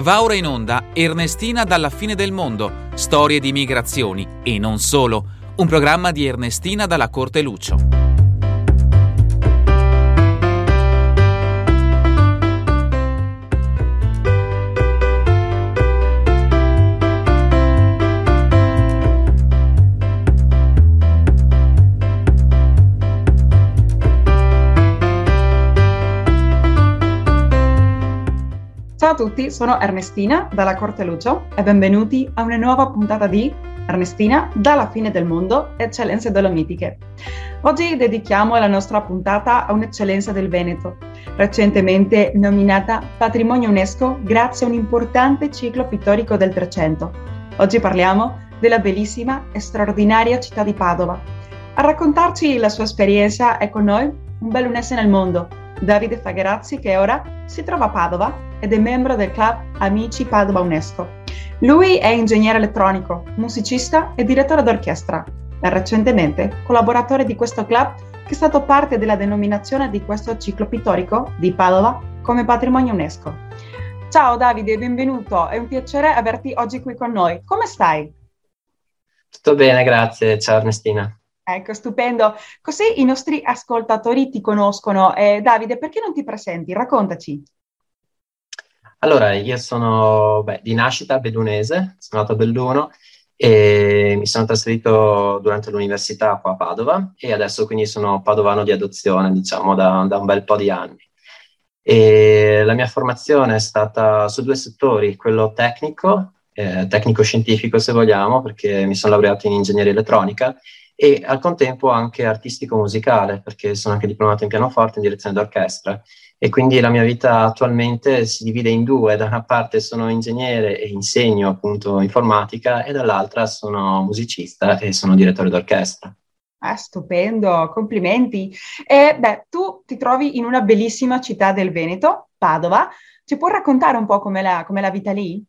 Va ora in onda Ernestina dalla fine del mondo. Storie di migrazioni e non solo. Un programma di Ernestina dalla Corte Lucio. Tutti, sono Ernestina dalla Corte Lucio e benvenuti a una nuova puntata di Ernestina dalla fine del mondo, eccellenze dolomitiche. Oggi dedichiamo la nostra puntata a un'eccellenza del Veneto, recentemente nominata Patrimonio UNESCO grazie a un importante ciclo pittorico del Trecento. Oggi parliamo della bellissima e straordinaria città di Padova. A raccontarci la sua esperienza è con noi un bellunese nel mondo, Davide Fagherazzi, che ora si trova a Padova ed è membro del club Amici Padova UNESCO. Lui è ingegnere elettronico, musicista e direttore d'orchestra e recentemente collaboratore di questo club che è stato parte della denominazione di questo ciclo pittorico di Padova come patrimonio UNESCO. Ciao Davide, benvenuto, è un piacere averti oggi qui con noi. Come stai? Tutto bene, grazie. Ciao Ernestina. Ecco, stupendo. Così i nostri ascoltatori ti conoscono. Eh, Davide, perché non ti presenti? Raccontaci. Allora, io sono beh, di nascita bellunese, sono nato a Belluno e mi sono trasferito durante l'università qua a Padova e adesso quindi sono padovano di adozione, diciamo, da, da un bel po' di anni. E la mia formazione è stata su due settori, quello tecnico, eh, tecnico-scientifico se vogliamo, perché mi sono laureato in ingegneria elettronica, e al contempo anche artistico-musicale, perché sono anche diplomato in pianoforte in direzione d'orchestra e quindi la mia vita attualmente si divide in due, da una parte sono ingegnere e insegno appunto informatica e dall'altra sono musicista e sono direttore d'orchestra. Ah, stupendo, complimenti. E beh, tu ti trovi in una bellissima città del Veneto, Padova. Ci puoi raccontare un po' com'è la, com'è la vita lì?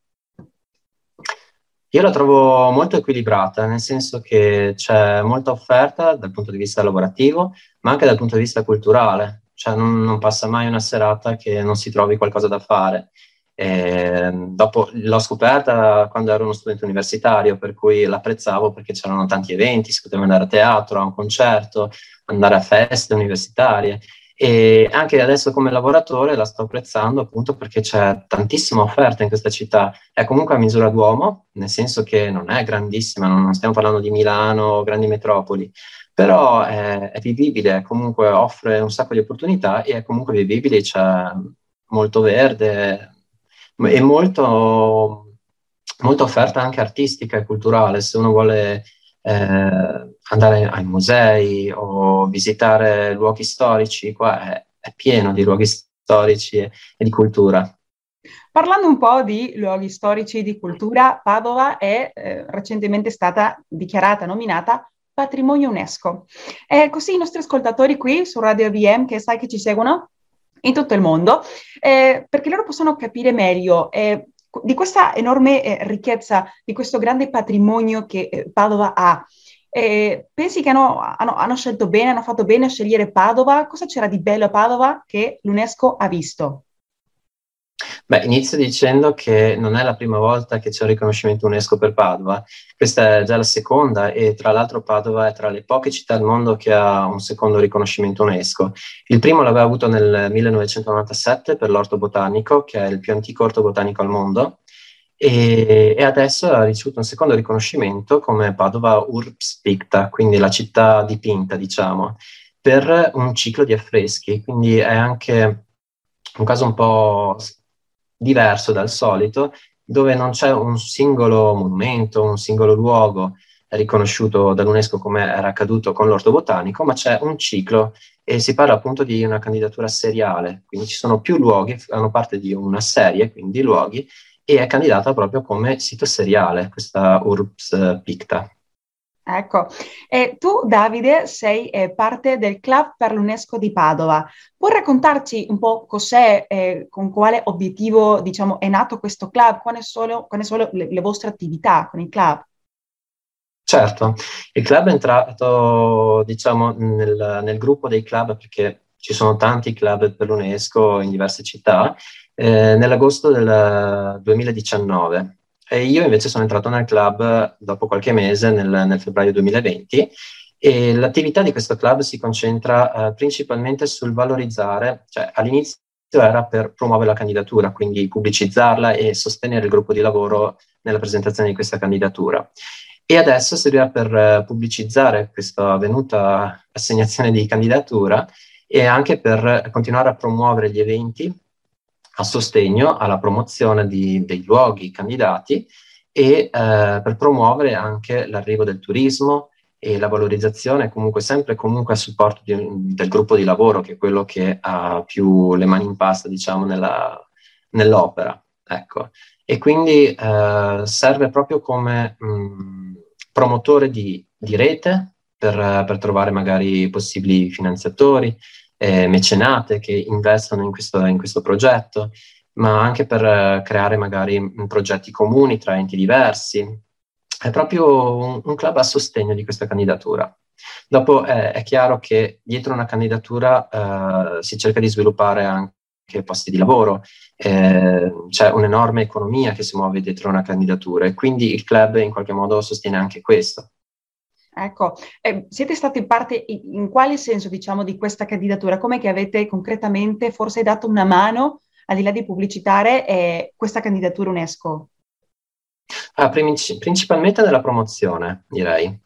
Io la trovo molto equilibrata, nel senso che c'è molta offerta dal punto di vista lavorativo, ma anche dal punto di vista culturale cioè non, non, passa mai una serata che non si trovi qualcosa da fare. E dopo l'ho scoperta quando ero uno studente universitario, per cui l'apprezzavo perché c'erano tanti eventi, si poteva andare a teatro, a un concerto, andare a feste universitarie. E anche adesso come lavoratore la sto apprezzando appunto perché c'è tantissima offerta in questa città. È comunque a misura d'uomo, nel senso che non è grandissima, non stiamo parlando di Milano o grandi metropoli, però è, è, vivibile, comunque offre un sacco di opportunità e è comunque vivibile, c'è molto verde e molto, molta offerta anche artistica e culturale, se uno vuole eh, andare ai musei o visitare luoghi storici, qua è, è pieno di luoghi storici e, e di cultura. Parlando un po' di luoghi storici e di cultura, Padova è eh, recentemente stata dichiarata, nominata patrimonio UNESCO. E così i nostri ascoltatori qui su Radio VM, che sai che ci seguono in tutto il mondo, eh, perché loro possono capire meglio eh, di questa enorme eh, ricchezza, di questo grande patrimonio che eh, Padova ha. Pensi che hanno, hanno, hanno scelto bene, hanno fatto bene a scegliere Padova? Cosa c'era di bello a Padova che l'UNESCO ha visto? Beh, inizio dicendo che non è la prima volta che c'è un riconoscimento UNESCO per Padova, questa è già la seconda e tra l'altro Padova è tra le poche città al mondo che ha un secondo riconoscimento UNESCO. Il primo l'aveva avuto nel 1997 per l'orto botanico, che è il più antico orto botanico al mondo, e, e adesso ha ricevuto un secondo riconoscimento come Padova Urbs Picta, quindi la città dipinta, diciamo, per un ciclo di affreschi, quindi è anche un caso un po' diverso dal solito, dove non c'è un singolo monumento, un singolo luogo, riconosciuto dall'UNESCO come era accaduto con l'orto botanico, ma c'è un ciclo e si parla appunto di una candidatura seriale, quindi ci sono più luoghi, fanno parte di una serie, quindi luoghi, e è candidata proprio come sito seriale, questa URBS Picta. Ecco, e tu Davide sei eh, parte del Club per l'UNESCO di Padova. Puoi raccontarci un po' cos'è, eh, con quale obiettivo diciamo, è nato questo club, quali sono, quali sono le, le, vostre attività con il club? Certo, il club è entrato diciamo, nel, nel gruppo dei club perché ci sono tanti club per l'UNESCO in diverse città, eh, nell'agosto del 2019 e io invece sono entrato nel club dopo qualche mese, nel, nel febbraio 2020, e l'attività di questo club si concentra eh, principalmente sul valorizzare, cioè all'inizio era per promuovere la candidatura, quindi pubblicizzarla e sostenere il gruppo di lavoro nella presentazione di questa candidatura. E adesso servirà per eh, pubblicizzare questa avvenuta assegnazione di candidatura e anche per continuare a promuovere gli eventi a sostegno alla promozione di, dei luoghi candidati e eh, per promuovere anche l'arrivo del turismo e la valorizzazione comunque sempre comunque a supporto di, del gruppo di lavoro che è quello che ha più le mani in pasta diciamo nella, nell'opera ecco. E quindi eh, serve proprio come mh, promotore di, di rete per, per, trovare magari possibili finanziatori eh, mecenate che investono in questo, in questo, progetto, ma anche per eh, creare magari progetti comuni tra enti diversi. È proprio un, un club a sostegno di questa candidatura. Dopo eh, è chiaro che dietro una candidatura eh, si cerca di sviluppare anche posti di lavoro, eh, c'è un'enorme economia che si muove dietro una candidatura e quindi il club in qualche modo sostiene anche questo. Ecco, eh, siete stati parte in, in quale senso, diciamo, di questa candidatura? Come che avete concretamente forse dato una mano, al di là di pubblicitare, eh, questa candidatura UNESCO? Ah, principalmente nella promozione, direi.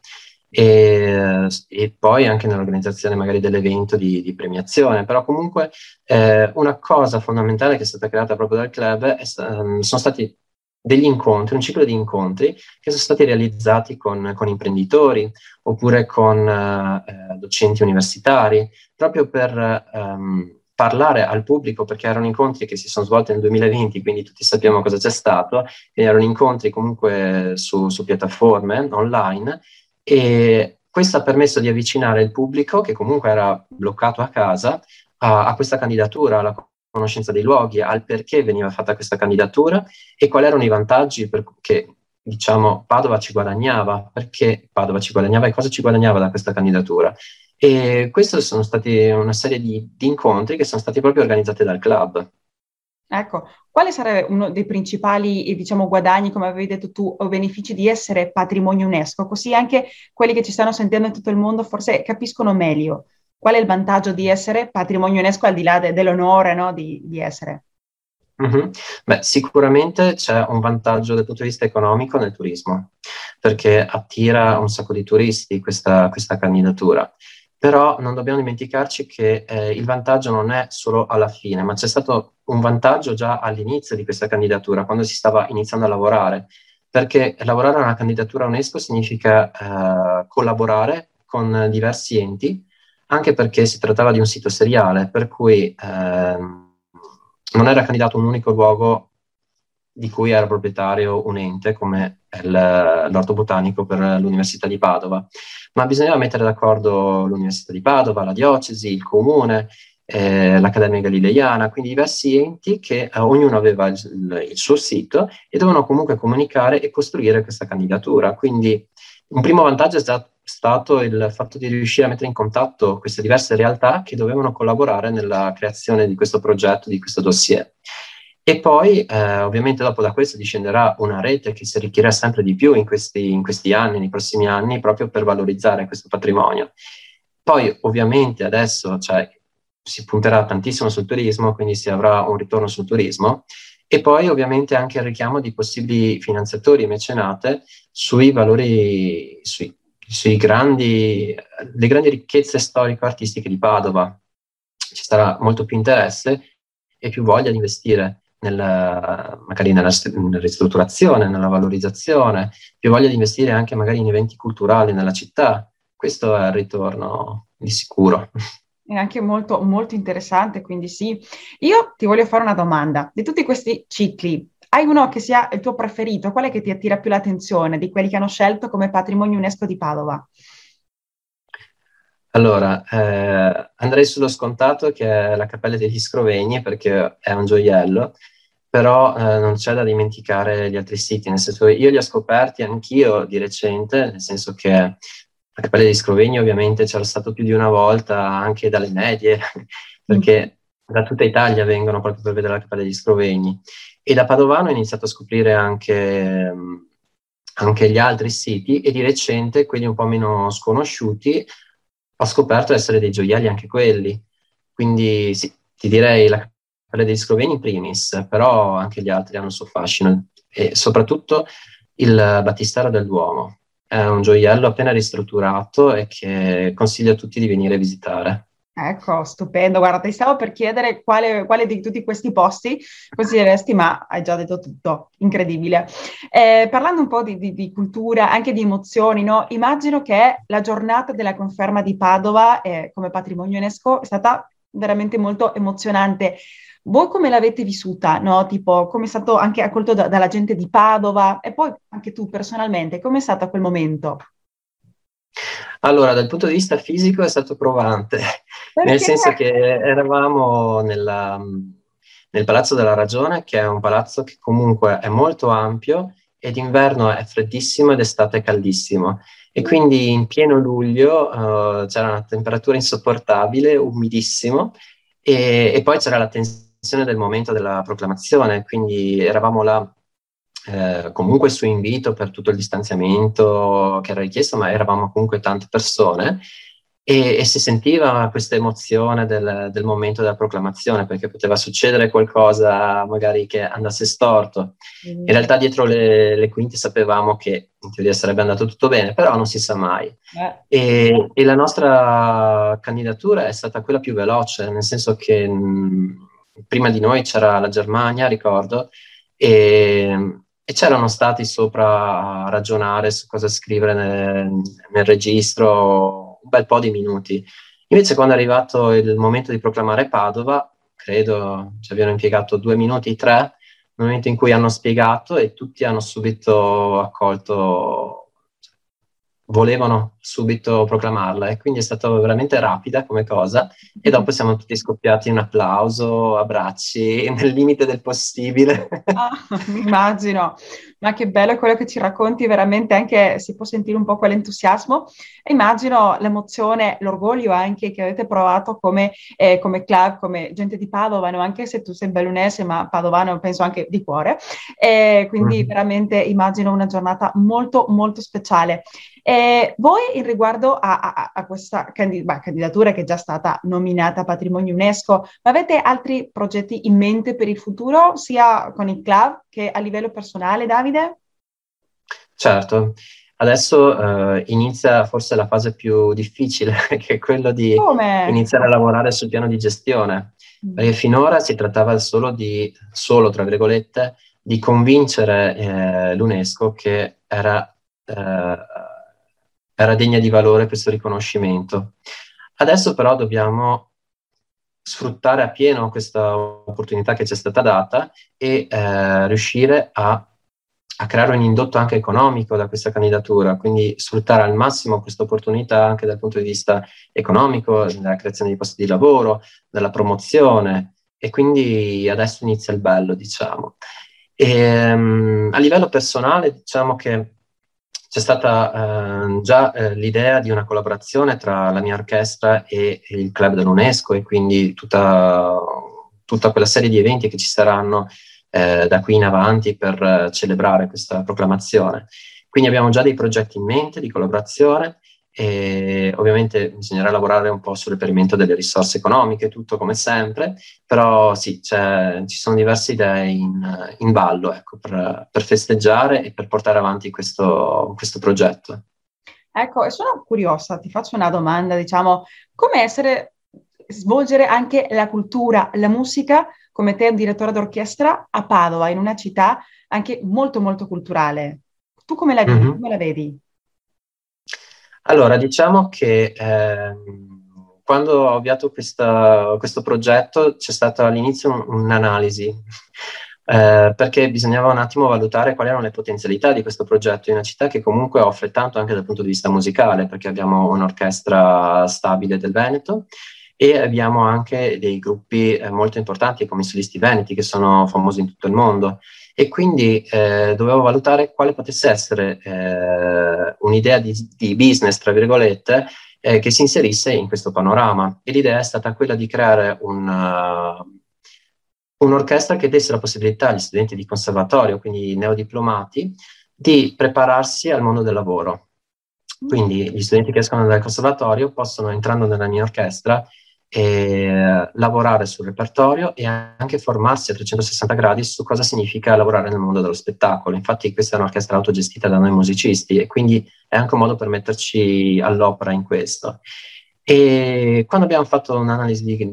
E, e, poi anche nell'organizzazione magari dell'evento di, di premiazione, però comunque eh, una cosa fondamentale che è stata creata proprio dal club è, um, sono stati degli incontri, un ciclo di incontri che sono stati realizzati con, con imprenditori oppure con eh, docenti universitari, proprio per ehm, parlare al pubblico, perché erano incontri che si sono svolti nel 2020, quindi tutti sappiamo cosa c'è stato, erano incontri comunque su, su piattaforme online e questo ha permesso di avvicinare il pubblico, che comunque era bloccato a casa, a, a questa candidatura, alla conoscenza dei luoghi, al perché veniva fatta questa candidatura e quali erano i vantaggi che diciamo Padova ci guadagnava, perché Padova ci guadagnava e cosa ci guadagnava da questa candidatura. E questi sono stati una serie di, di incontri che sono stati proprio organizzati dal club. Ecco, quale sarebbe uno dei principali diciamo, guadagni, come avevi detto tu, o benefici di essere patrimonio UNESCO? Così anche quelli che ci stanno sentendo in tutto il mondo forse capiscono meglio qual è il vantaggio di essere patrimonio UNESCO al di là de- dell'onore no, di, di, essere? Mm-hmm. Beh, sicuramente c'è un vantaggio dal punto di vista economico nel turismo, perché attira un sacco di turisti questa, questa candidatura. Però non dobbiamo dimenticarci che eh, il vantaggio non è solo alla fine, ma c'è stato un vantaggio già all'inizio di questa candidatura, quando si stava iniziando a lavorare, perché lavorare a una candidatura UNESCO significa eh, collaborare con diversi enti anche perché si trattava di un sito seriale, per cui ehm, non era candidato un unico luogo di cui era proprietario un ente come il, l'orto botanico per l'Università di Padova, ma bisognava mettere d'accordo l'Università di Padova, la diocesi, il comune, eh, l'Accademia Galileiana, quindi diversi enti che eh, ognuno aveva il, il, il, suo sito e dovevano comunque comunicare e costruire questa candidatura. Quindi un primo vantaggio è stato stato il fatto di riuscire a mettere in contatto queste diverse realtà che dovevano collaborare nella creazione di questo progetto, di questo dossier. E poi, eh, ovviamente, dopo da questo discenderà una rete che si arricchirà sempre di più in questi, in questi anni, nei prossimi anni, proprio per valorizzare questo patrimonio. Poi, ovviamente, adesso cioè, si punterà tantissimo sul turismo, quindi si avrà un ritorno sul turismo. E poi, ovviamente, anche il richiamo di possibili finanziatori e mecenate sui valori, sui grandi, le grandi ricchezze storico-artistiche di Padova. Ci sarà molto più interesse e più voglia di investire nella, magari nella, nella, ristrutturazione, nella valorizzazione, più voglia di investire anche magari in eventi culturali nella città. Questo è il ritorno di sicuro. È anche molto, molto interessante, quindi sì. Io ti voglio fare una domanda. Di tutti questi cicli, hai uno che sia il tuo preferito? Qual è che ti attira più l'attenzione di quelli che hanno scelto come patrimonio UNESCO di Padova? Allora, eh, andrei sullo scontato che è la Cappella degli Scrovegni perché è un gioiello, però eh, non c'è da dimenticare gli altri siti, nel senso che io li ho scoperti anch'io di recente, nel senso che la Cappella degli Scrovegni ovviamente c'era stato più di una volta anche dalle medie, perché da tutta Italia vengono proprio per vedere la Cappella degli Scrovegni. E da Padovano ho iniziato a scoprire anche, anche gli altri siti e di recente quelli un po' meno sconosciuti ho scoperto essere dei gioielli anche quelli. Quindi sì, ti direi la Cappella degli Scroveni in primis, però anche gli altri hanno il suo fascino. E soprattutto il Battistero del Duomo. È un gioiello appena ristrutturato e che consiglio a tutti di venire a visitare. Ecco, stupendo. Guarda, ti stavo per chiedere quale, quale di tutti questi posti consiglieresti, ma hai già detto tutto, incredibile. Eh, parlando un po' di, di, di, cultura, anche di emozioni, no? immagino che la giornata della conferma di Padova eh, come patrimonio UNESCO è stata veramente molto emozionante. Voi come l'avete vissuta? No? Tipo, come è stato anche accolto da, dalla gente di Padova e poi anche tu personalmente, come è stato quel momento? Allora, dal punto di vista fisico è stato provante, Perché? nel senso che eravamo nella, nel Palazzo della Ragione, che è un palazzo che comunque è molto ampio e d'inverno è freddissimo ed estate è caldissimo. E quindi in pieno luglio uh, c'era una temperatura insopportabile, umidissimo, e, e poi c'era la tensione del momento della proclamazione, quindi eravamo là eh, comunque su invito per tutto il distanziamento che era richiesto, ma eravamo comunque tante persone e, e si sentiva questa emozione del, del, momento della proclamazione perché poteva succedere qualcosa magari che andasse storto. Mm. In realtà dietro le, le, quinte sapevamo che in teoria sarebbe andato tutto bene, però non si sa mai. E, e, la nostra candidatura è stata quella più veloce, nel senso che mh, mm, prima di noi c'era la Germania, ricordo, e e c'erano stati sopra a ragionare su cosa scrivere nel, nel, registro un bel po' di minuti. Invece quando è arrivato il momento di proclamare Padova, credo ci abbiano impiegato due minuti, tre, nel momento in cui hanno spiegato e tutti hanno subito accolto volevano subito proclamarla e quindi è stata veramente rapida come cosa e dopo siamo tutti scoppiati in applauso, abbracci, nel limite del possibile. Ah, immagino, ma che bello quello che ci racconti, veramente anche si può sentire un po' quell'entusiasmo e immagino l'emozione, l'orgoglio anche che avete provato come, eh, come club, come gente di Padova, no? anche se tu sei bellunese ma padovano penso anche di cuore, e quindi mm. veramente immagino una giornata molto molto speciale. E voi in riguardo a, a, a questa candid- beh, candidatura che è già stata nominata Patrimonio UNESCO, avete altri progetti in mente per il futuro, sia con il club che a livello personale, Davide? Certo. Adesso eh, inizia forse la fase più difficile, che è quello di Come? iniziare a lavorare sul piano di gestione. Mm. Perché finora si trattava solo di, solo tra virgolette, di convincere eh, l'UNESCO che era eh, era degna di valore questo riconoscimento. Adesso però dobbiamo sfruttare appieno questa opportunità che ci è stata data e eh, riuscire a, a, creare un indotto anche economico da questa candidatura, quindi sfruttare al massimo questa opportunità anche dal punto di vista economico, della creazione di posti di lavoro, della promozione e quindi adesso inizia il bello, diciamo. E, um, a livello personale, diciamo che c'è stata eh, già eh, l'idea di una collaborazione tra la mia orchestra e, il club dell'UNESCO e quindi tutta, tutta, quella serie di eventi che ci saranno eh, da qui in avanti per eh, celebrare questa proclamazione. Quindi abbiamo già dei progetti in mente di collaborazione e ovviamente bisognerà lavorare un po' sul reperimento delle risorse economiche, tutto come sempre, però sì, ci sono diverse idee in, in ballo ecco, per, per, festeggiare e per portare avanti questo, questo progetto. Ecco, e sono curiosa, ti faccio una domanda, diciamo, come essere, svolgere anche la cultura, la musica come te, direttore d'orchestra, a Padova, in una città anche molto molto culturale. Tu come la vedi? Mm-hmm. Come la vedi? Allora, diciamo che eh, quando ho avviato questa, questo progetto c'è stata all'inizio un'analisi, eh, perché bisognava un attimo valutare quali erano le potenzialità di questo progetto in una città che comunque offre tanto anche dal punto di vista musicale, perché abbiamo un'orchestra stabile del Veneto e abbiamo anche dei gruppi eh, molto importanti come i solisti veneti che sono famosi in tutto il mondo e quindi eh, dovevo valutare quale potesse essere eh, un'idea di, di, business, tra virgolette, eh, che si inserisse in questo panorama. E l'idea è stata quella di creare un, uh, un'orchestra che desse la possibilità agli studenti di conservatorio, quindi neodiplomati, di prepararsi al mondo del lavoro. Quindi gli studenti che escono dal conservatorio possono, entrando nella mia orchestra, e lavorare sul repertorio e anche formarsi a 360 gradi su cosa significa lavorare nel mondo dello spettacolo. Infatti questa è un'orchestra autogestita da noi musicisti e quindi è anche un modo per metterci all'opera in questo. E quando abbiamo fatto un'analisi di,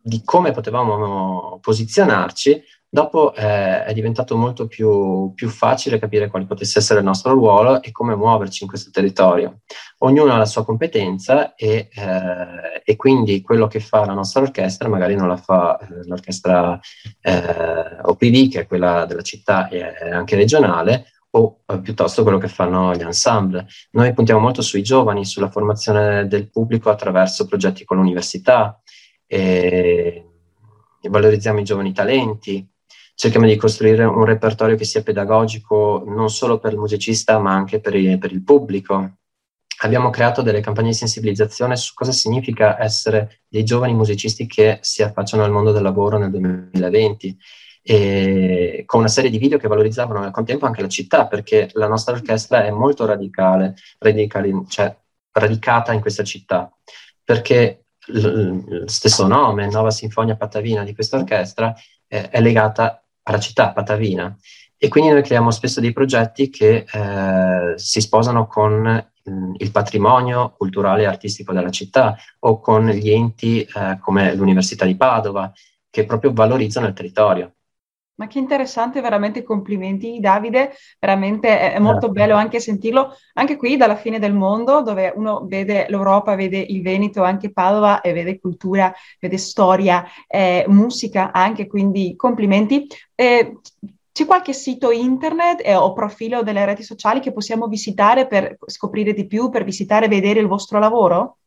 di come potevamo posizionarci, Dopo eh, è diventato molto più, più, facile capire quale potesse essere il nostro ruolo e come muoverci in questo territorio. Ognuno ha la sua competenza e, eh, e quindi quello che fa la nostra orchestra magari non la fa eh, l'orchestra eh, OPD, che è quella della città e anche regionale, o eh, piuttosto quello che fanno gli ensemble. Noi puntiamo molto sui giovani, sulla formazione del pubblico attraverso progetti con l'università. E, valorizziamo i giovani talenti, cerchiamo di costruire un repertorio che sia pedagogico non solo per il musicista ma anche per il, per il pubblico. Abbiamo creato delle campagne di sensibilizzazione su cosa significa essere dei giovani musicisti che si affacciano al mondo del lavoro nel 2020 e con una serie di video che valorizzavano nel contempo anche la città perché la nostra orchestra è molto radicale, radicali, cioè radicata in questa città perché lo stesso nome, Nuova Sinfonia Patavina di questa orchestra, eh, è legata alla città patavina. E quindi noi creiamo spesso dei progetti che eh, si sposano con mm, il patrimonio culturale e artistico della città o con gli enti eh, come l'Università di Padova, che proprio valorizzano il territorio. Ma che interessante, veramente complimenti Davide, veramente è, molto Grazie. bello anche sentirlo, anche qui dalla fine del mondo, dove uno vede l'Europa, vede il Veneto, anche Padova e vede cultura, vede storia, eh, musica anche, quindi complimenti. Eh, c'è qualche sito internet eh, o profilo delle reti sociali che possiamo visitare per scoprire di più, per visitare e vedere il vostro lavoro?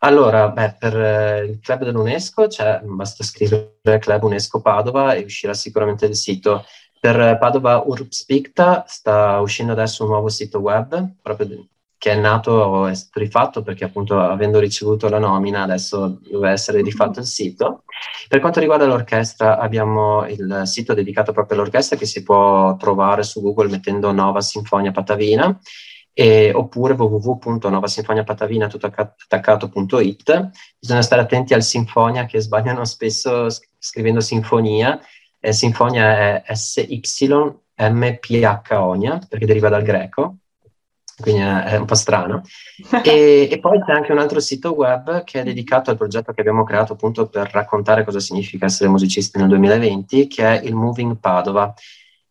Allora, beh, per eh, il club dell'UNESCO cioè, basta scrivere Club UNESCO Padova e uscirà sicuramente il sito. Per Padova Urbs Picta sta uscendo adesso un nuovo sito web, proprio che è nato, è stato rifatto perché appunto avendo ricevuto la nomina adesso deve essere rifatto il sito. Per quanto riguarda l'orchestra abbiamo il sito dedicato proprio all'orchestra che si può trovare su Google mettendo Nova Sinfonia Patavina e, oppure www.novasinfoniapatavina.it. Bisogna stare attenti al sinfonia che sbagliano spesso scrivendo sinfonia. Eh, sinfonia è S-Y-M-P-H-onia perché deriva dal greco, quindi è un po' strano. E, e, poi c'è anche un altro sito web che è dedicato al progetto che abbiamo creato appunto per raccontare cosa significa essere musicisti nel 2020, che è il Moving Padova.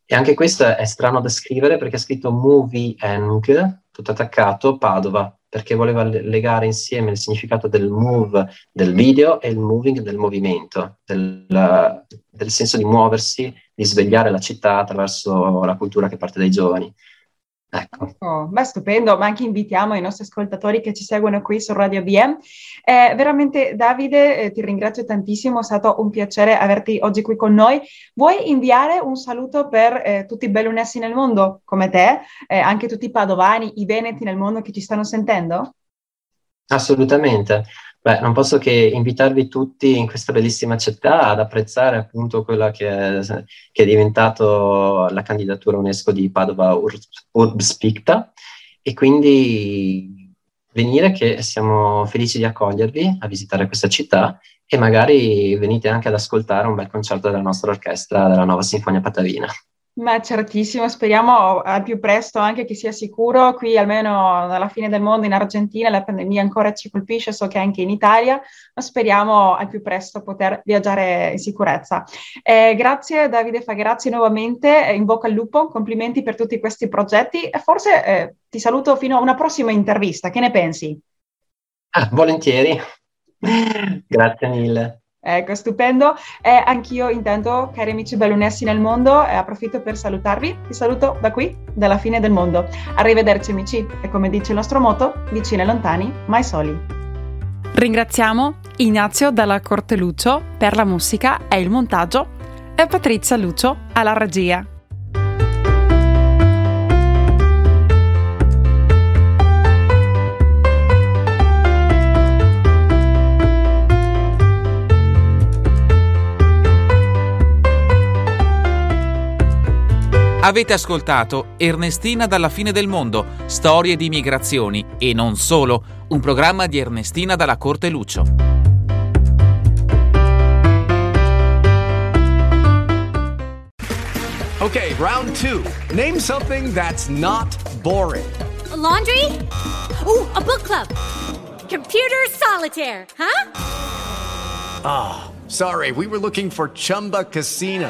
E anche questo è strano da scrivere perché ha scritto Movie Eng, tutto attaccato, Padova, perché voleva legare insieme il significato del move del video e il moving del movimento, del, del senso di muoversi, di svegliare la città attraverso la cultura che parte dai giovani. Ecco. Oh, beh, stupendo, ma anche invitiamo i nostri ascoltatori che ci seguono qui su Radio BM. Eh, veramente Davide, eh, ti ringrazio tantissimo, è stato un piacere averti oggi qui con noi. Vuoi inviare un saluto per eh, tutti i bellunessi nel mondo come te, eh, anche tutti i padovani, i veneti nel mondo che ci stanno sentendo? Assolutamente. Beh, non posso che invitarvi tutti in questa bellissima città ad apprezzare appunto quella che è, che è diventato la candidatura UNESCO di Padova Ur- Urbs Picta e quindi venire che siamo felici di accogliervi a visitare questa città e magari venite anche ad ascoltare un bel concerto della nostra orchestra della Nuova Sinfonia Patavina. Ma certissimo, speriamo al più presto anche che sia sicuro. Qui almeno alla fine del mondo in Argentina la pandemia ancora ci colpisce, so che anche in Italia, ma speriamo al più presto poter viaggiare in sicurezza. Eh, grazie Davide Fagrazzi nuovamente, in bocca al lupo, complimenti per tutti questi progetti e forse eh, ti saluto fino a una prossima intervista, che ne pensi? Ah, volentieri, grazie mille. Ecco, stupendo. E anch'io intendo, cari amici bellunessi nel mondo, e approfitto per salutarvi. Vi saluto da qui, dalla fine del mondo. Arrivederci amici e come dice il nostro motto, vicini e lontani, mai soli. Ringraziamo Ignazio dalla Corte Lucio per la musica e il montaggio e Patrizia Lucio alla regia. Avete ascoltato Ernestina dalla fine del mondo, storie di migrazioni e non solo, un programma di Ernestina dalla Corte Lucio. Okay, round 2. Name something that's not boring. A laundry? Ooh, a book club. Computer solitaire, huh? Ah, oh, sorry. We were looking for Chumba Casino.